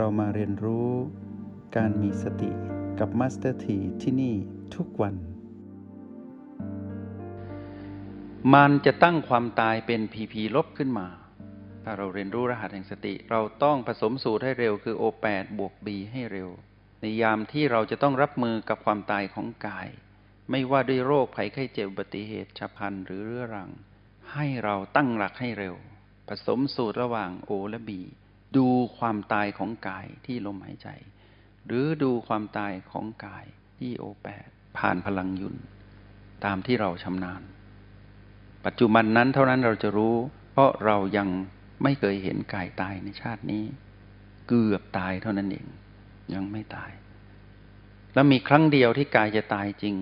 เรามาเรียนรู้การมีสติกับมาสเตอร์ทีที่นี่ทุกวัน มันจะตั้งความตายเป็นพีพีลบขึ้นมา ถ้าเราเรียนรู้รหัสแห่งสติ เราต้องผสมสูตรให้เร็วคือ O8 บวก B ให้เร็ว ในยามที่เราจะต้องรับมือกับความตายของกาย ไม่ว่าด้วยโรคภัยไข้เจ็บอุบัติเหตุฉับพลันหรือเรื้อรัง ให้เราตั้งหลักให้เร็ว ผสมสูตรระหว่าง O และ B ดูความตายของกายที่ลมหายใจ หรือดูความตายของกายที่ O8 ผ่านพลังยุนตามที่เราชำนาญ ปัจจุบันนั้นเท่านั้นเราจะรู้ เพราะเรายังไม่เคยเห็นกายตายในชาตินี้ เกือบตายเท่านั้นเอง ยังไม่ตาย แล้วมีครั้งเดียวที่กายจะตายจริง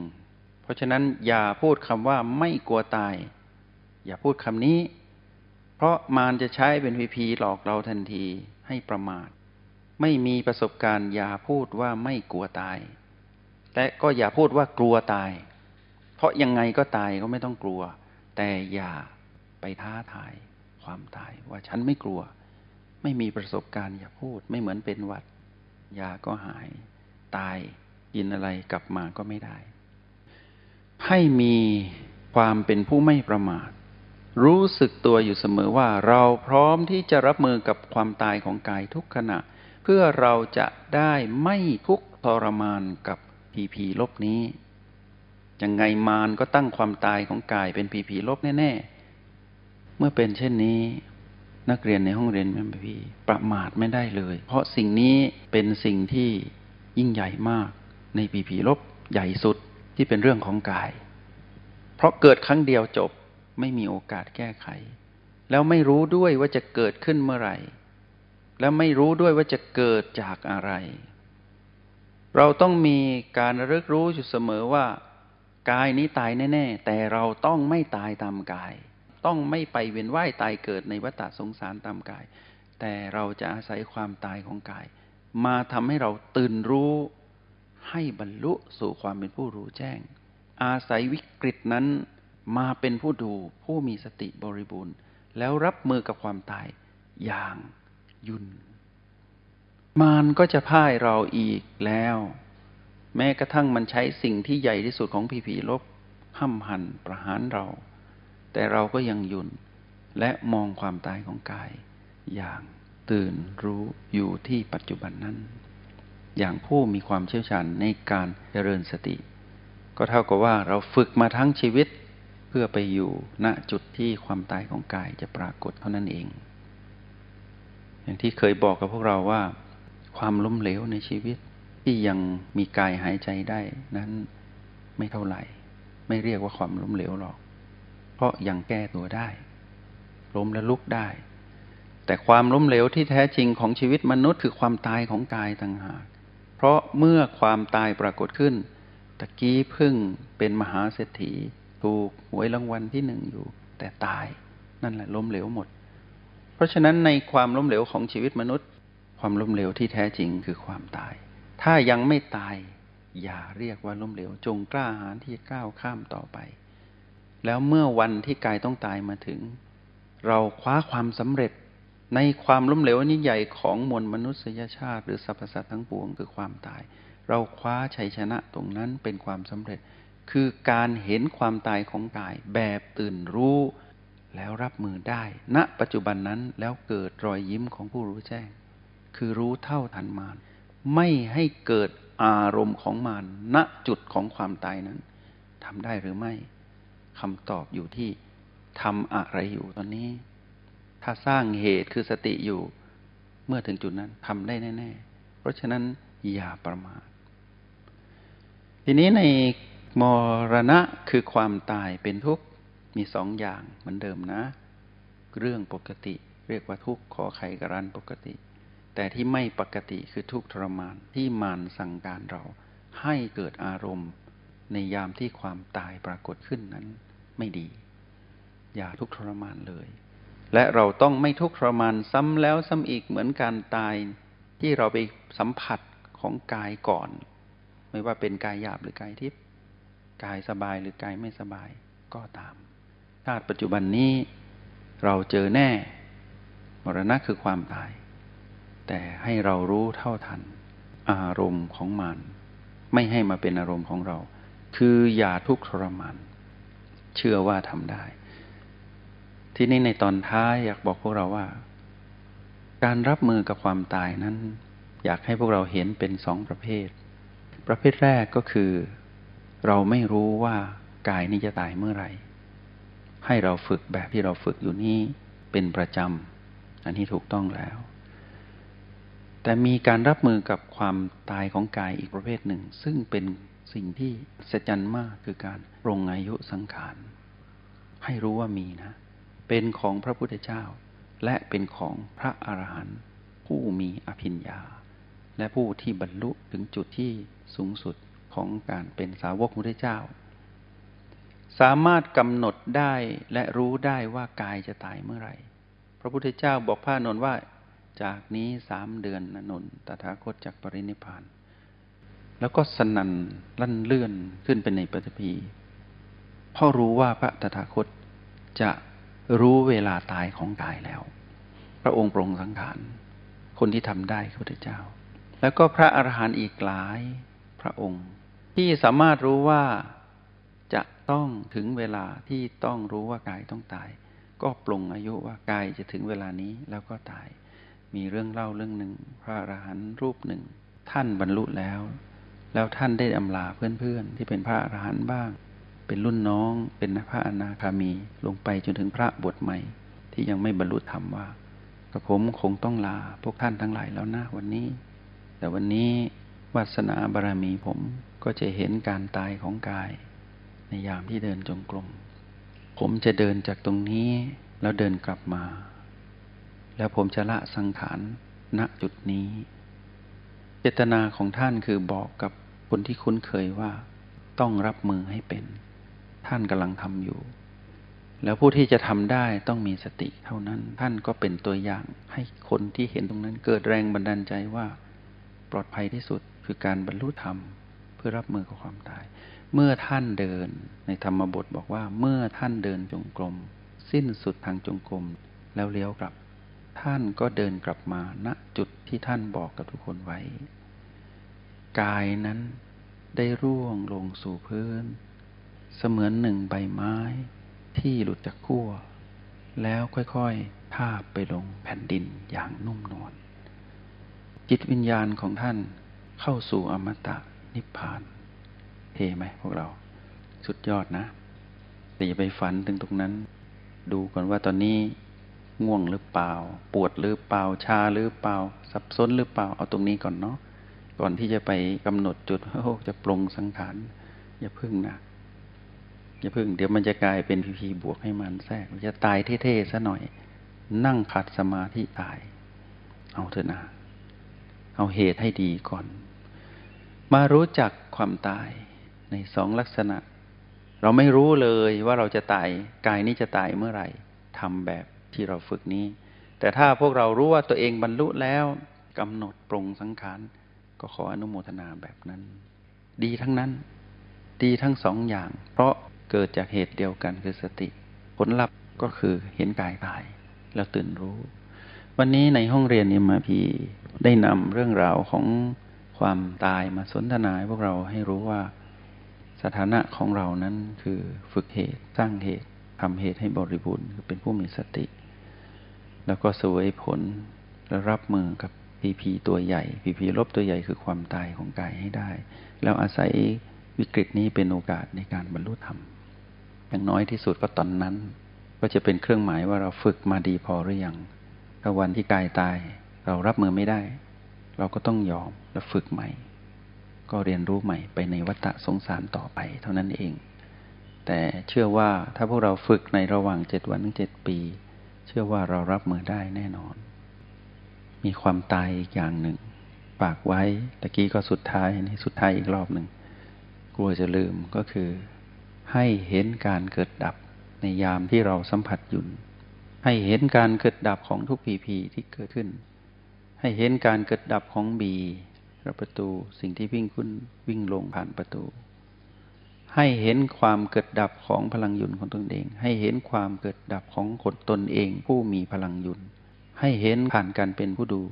เพราะฉะนั้นอย่าพูดคำว่าไม่กลัวตาย อย่าพูดคำนี้ ราะมารจะใช้เป็นพีพีหลอกเราทันทีให้ประมาท ไม่มีประสบการณ์อย่าพูดว่าไม่กลัวตาย และก็อย่าพูดว่ากลัวตาย เพราะยังไงก็ตายก็ไม่ต้องกลัว แต่อย่าไปท้าทายความตายว่าฉันไม่กลัว ไม่มีประสบการณ์อย่าพูดไม่เหมือนเป็นหวัดยาก็หาย ตายกินอะไรกลับมาก็ไม่ได้ ให้มีความเป็นผู้ไม่ประมาท รู้สึกตัวอยู่เสมอว่าเราพร้อมที่จะรับมือกับความตายของกายทุกขณะ เพื่อเราจะได้ไม่ทุกข์ทรมานกับพีพีลบนี้ ยังไงมารก็ตั้งความตายของกายเป็นผีผีลบแน่ ๆ เมื่อเป็นเช่นนี้ นักเรียนในห้องเรียนแม่พี่ประมาทไม่ได้เลย เพราะสิ่งนี้เป็นสิ่งที่ยิ่งใหญ่มาก ในผีผีลบใหญ่สุดที่เป็นเรื่องของกาย เพราะเกิดครั้งเดียวจบ ไม่มีโอกาสแก้ไข แล้วไม่รู้ด้วยว่าจะเกิดขึ้นเมื่อไหร่ แล้วไม่รู้ด้วยว่าจะเกิดจากอะไร เราต้องมีการระลึกรู้อยู่เสมอว่า กายนี้ตายแน่ ๆ แต่เราต้องไม่ตายตามกาย ต้องไม่ไปเวียนว่ายตายเกิดในวัฏสงสารตามกาย แต่เราจะอาศัยความตายของกาย มาทำให้เราตื่นรู้ ให้บรรลุสู่ความเป็นผู้รู้แจ้ง อาศัยวิกฤตนั้น มาเป็นผู้ดูผู้มีสติบริบูรณ์ แล้วรับมือกับความตายอย่างยุนมารก็จะพ่ายเราอีกแล้ว แม้กระทั่งมันใช้สิ่งที่ใหญ่ที่สุดของผีผีลบห้ำหันประหารเรา แต่เราก็ยังยุนและมองความตายของกาย อย่างตื่นรู้อยู่ที่ปัจจุบันนั้น อย่างผู้มีความเชี่ยวชาญในการเจริญสติ ก็เท่ากับว่าเราฝึกมาทั้งชีวิต พื่อไปอยู่ณจุดที่ความตายของกายจะปรากฏเท่านั้นเอง อย่างที่เคยบอกกับพวกเราว่า ความล้มเหลวในชีวิตที่ยังมีกายหายใจได้นั้นไม่เท่าไหร่ ไม่เรียกว่าความล้มเหลวหรอก เพราะยังแก้ตัวได้ ล้มและลุกได้ แต่ความล้มเหลวที่แท้จริงของชีวิตมนุษย์ คือความตายของกายต่างหาก เพราะเมื่อความตายปรากฏขึ้นตะกี้พึ่งเป็นมหาเศรษฐี ถูกหวยรางวัลที่หนึ่งอยู่ แต่ตายนั่นแหละล้มเหลวหมด เพราะฉะนั้นในความล้มเหลวของชีวิตมนุษย์ ความล้มเหลวที่แท้จริงคือความตาย ถ้ายังไม่ตาย อย่าเรียกว่าล้มเหลวจงกล้าหาญที่จะก้าวข้ามต่อไป แล้วเมื่อวันที่กายต้องตายมาถึง เราคว้าความสำเร็จในความล้มเหลวนี้ใหญ่ของมวลมนุษยชาติ หรือสรรพสัตว์ทั้งปวงคือความตาย เราคว้าชัยชนะตรงนั้นเป็นความสำเร็จ คือการเห็นความตายของกายแบบตื่นรู้แล้วรับมือได้ณปัจจุบันนั้นแล้วเกิดรอยยิ้มของผู้รู้แจ้ง คือรู้เท่าทันมารไม่ให้เกิดอารมณ์ของมารณจุดของความตายนั้นทำได้หรือไม่คำตอบอยู่ที่ทำอะไรอยู่ตอนนี้ ถ้าสร้างเหตุคือสติอยู่ เมื่อถึงจุดนั้นทำได้แน่ ๆ เพราะฉะนั้นอย่าประมาททีนี้ใน มรณะคือความตายเป็นทุกข์มีสองอย่างเหมือนเดิมนะ เรื่องปกติ เรียกว่าทุกข์ขอไขกรันปกติ แต่ที่ไม่ปกติคือทุกข์ทรมานที่มานสั่งการเรา ให้เกิดอารมณ์ ในยามที่ความตายปรากฏขึ้นนั้น ไม่ดี อย่าทุกข์ทรมานเลย และเราต้องไม่ทุกข์ทรมานซ้ำแล้วซ้ำอีกเหมือนการตายที่เราไปสัมผัสของกายก่อน ไม่ว่าเป็นกายหยาบหรือกายทิพย์ กายสบายหรือกายไม่สบายก็ตามชาติปัจจุบันนี้เราเจอแน่ มรณะคือความตาย แต่ให้เรารู้เท่าทัน อารมณ์ของมัน ไม่ให้มาเป็นอารมณ์ของเรา คืออย่าทุกข์ทรมาน เชื่อว่าทำได้ ที่นี้ในตอนท้ายอยากบอกพวกเราว่า การรับมือกับความตายนั้น อยากให้พวกเราเห็นเป็นสองประเภท ประเภทแรกก็คือ เราไม่รู้ว่ากายนี้จะตายเมื่อไหร่ ให้เราฝึกแบบที่เราฝึกอยู่นี้เป็นประจำ อันนี้ถูกต้องแล้ว แต่มีการรับมือกับความตายของกายอีกประเภทหนึ่ง ซึ่งเป็นสิ่งที่สัจจันมากคือการปรงอายุสังขาร ให้รู้ว่ามีนะ เป็นของพระพุทธเจ้า และเป็นของพระอรหันต์ผู้มีอภิญญา และผู้ที่บรรลุถึงจุดที่สูงสุด ของการเป็นสาวกพระเจ้า สามารถกำหนดได้และรู้ได้ว่ากายจะตายเมื่อไหร่ พระพุทธเจ้าบอกพระนนท์ว่าจากนี้สามเดือนนนท์ตถาคตจากปรินิพาน แล้วก็สนันลั่นเลื่อนขึ้นเป็นในปฐพีเพราะรู้ว่าพระตถาคตจะรู้เวลาตายของกายแล้ว พระองค์ปรงสังขารคนที่ทำได้คือพระเจ้า แล้วก็พระอรหันต์อีกหลายพระองค์ ที่สามารถรู้ว่าจะต้องถึงเวลาที่ต้องรู้ว่ากายต้องตาย ก็ปรงอายุว่ากายจะถึงเวลานี้แล้วก็ตาย มีเรื่องเล่าเรื่องหนึ่งพระอรหันต์รูปหนึ่ง ท่านบรรลุแล้ว แล้วท่านได้อำลาเพื่อนๆ ที่เป็นพระอรหันต์บ้าง เป็นรุ่นน้องเป็นพระอนาคามีลงไปจนถึงพระบวชใหม่ ที่ยังไม่บรรลุธรรมว่ากระผมคงต้องลาพวกท่านทั้งหลายแล้วนะวันนี้ แต่วันนี้ วาสนาบารมีผมก็จะเห็นการตายของกาย ในยามที่เดินจงกรมผมจะเดินจากตรงนี้แล้วเดินกลับมา แล้วผมจะละสังขารณจุดนี้ เจตนาของท่านคือบอกกับคนที่คุ้นเคยว่า ต้องรับมือให้เป็น ท่านกำลังทำอยู่ แล้วผู้ที่จะทำได้ต้องมีสติเท่านั้น ท่านก็เป็นตัวอย่างให้คนที่เห็นตรงนั้นเกิดแรงบันดาลใจว่า ปลอดภัยที่สุด คือการบรรลุธรรมเพื่อรับมือกับความตาย เมื่อท่านเดินในธรรมบทบอกว่าเมื่อท่านเดินจงกรม สิ้นสุดทางจงกรม แล้วเลี้ยวกลับ ท่านก็เดินกลับมาณจุดที่ท่านบอกกับทุกคนไว้ กายนั้นได้ร่วงลงสู่พื้น เสมือนหนึ่งใบไม้ที่หลุดจากขั้วแล้วค่อยๆทาบไปลงแผ่นดินอย่างนุ่มนวลจิตวิญญาณของท่าน เข้าสู่อมตะนิพพาน เทไหมพวกเรา สุดยอดนะแต่อย่าไปฝันถึงตรงนั้น ดูก่อนว่าตอนนี้ง่วงหรือเปล่า ปวดหรือเปล่า ชาหรือเปล่า สับสนหรือเปล่า เอาตรงนี้ก่อนเนาะ ก่อนที่จะไปกำหนดจุดโอ้จะปรงสังขาร อย่าพึ่งนะ อย่าพึ่ง เดี๋ยวมันจะกลายเป็นพีพีบวกให้มันแทรก จะตายเท่ๆซะหน่อย นั่งขัดสมาธิตาย เอาเถอะนะ เอาเหตุให้ดีก่อน มารู้จักความตายในสองลักษณะ เราไม่รู้เลยว่าเราจะตายกายนี้จะตายเมื่อไหร่ทำแบบที่เราฝึกนี้ แต่ถ้าพวกเรารู้ว่าตัวเองบรรลุแล้วกำหนดปรงสังขารก็ขออนุโมทนาแบบนั้น ดีทั้งนั้น ดีทั้งสองอย่าง เพราะเกิดจากเหตุเดียวกันคือสติ ผลลัพธ์ก็คือเห็นกายตายแล้วตื่นรู้ วันนี้ในห้องเรียนเอ็มาพีได้นำเรื่องราวของ ความตายมาสนทนาให้พวกเราให้รู้ว่าสถานะของเรานั้นคือฝึกเหตุสร้างเหตุทำเหตุให้บริบูรณ์คือเป็นผู้มีสติ แล้วก็สวยผลและรับมือกับพีพีตัวใหญ่พีพีลบตัวใหญ่คือความตายของกายให้ได้ แล้วอาศัยวิกฤตนี้เป็นโอกาสในการบรรลุธรรมอย่างน้อยที่สุดก็ตอนนั้น ก็จะเป็นเครื่องหมายว่าเราฝึกมาดีพอหรือยังถ้าวันที่กายตายเรารับมือไม่ได้ เราก็ต้องยอมและฝึกใหม่ ก็เรียนรู้ใหม่ไปในวัฏสงสารต่อไปเท่านั้นเอง แต่เชื่อว่าถ้าพวกเราฝึกในระหว่างเจ็ดวันถึงเจ็ดปี เชื่อว่าเรารับมือได้แน่นอน มีความตายอีกอย่างหนึ่งฝากไว้ตะกี้ก็สุดท้ายนี่สุดท้ายอีกรอบหนึ่งกลัวจะลืมก็คือ ให้เห็นการเกิดดับในยามที่เราสัมผัสยุนให้เห็นการเกิดดับของทุกพีพีที่เกิดขึ้น ให้เห็นการเกิดดับของบีรประตูสิ่งที่วิ่งขึ้นวิ่งลงผ่านประตู ให้เห็นความเกิดดับของพลังยุนของตนเอง ให้เห็นความเกิดดับของคนตนเองผู้มีพลังยุนให้เห็นผ่านการเป็นผู้ดู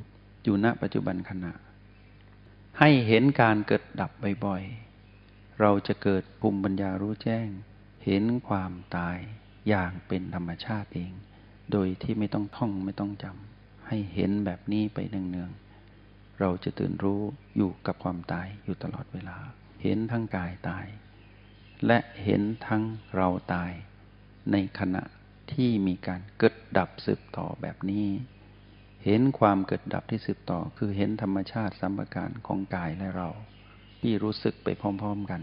อยู่ณปัจจุบันขณะ ให้เห็นการเกิดดับบ่อยๆ เราจะเกิดภูมิปัญญารู้แจ้ง เห็นความตายอย่างเป็นธรรมชาติเอง โดยที่ไม่ต้องท่องไม่ต้องจำ ให้เห็นแบบนี้ไปเนืองๆเราจะตื่นรู้อยู่กับความตายอยู่ตลอดเวลา เห็นทั้งกายตาย และเห็นทั้งเราตาย ในขณะที่มีการเกิดดับสืบต่อแบบนี้ เห็นความเกิดดับที่สืบต่อ คือเห็นธรรมชาติสัมปการของกายและเรา ที่รู้สึกไปพร้อมๆกัน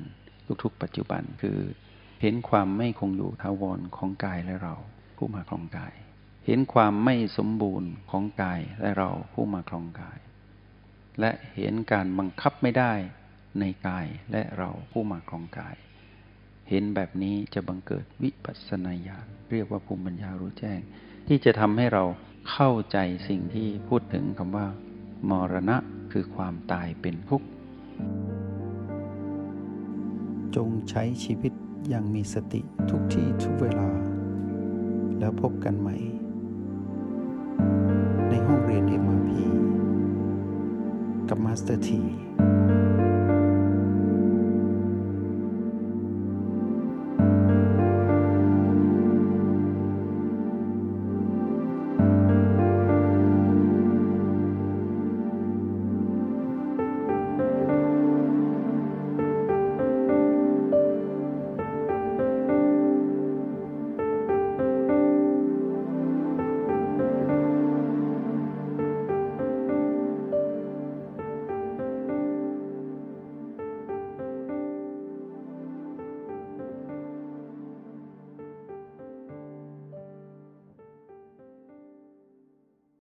ทุกๆ ปัจจุบันคือเห็นความไม่คงอยู่ทาวรของกายและเราผู้มาครองกาย เห็นความไม่สมบูรณ์ของกายและเราผู้มาครองกาย และเห็นการบังคับไม่ได้ในกายและเราผู้มาครองกาย เห็นแบบนี้จะบังเกิดวิปัสสนาญาณเรียกว่าภูมิปัญญารู้แจ้ง ที่จะทำให้เราเข้าใจสิ่งที่พูดถึงคำว่า มรณะคือความตายเป็นทุกข์จงใช้ชีวิตอย่างมีสติทุกที่ทุกเวลา แล้วพบกันใหม่ ในห้องเรียน MRP กับมาสเตอร์ที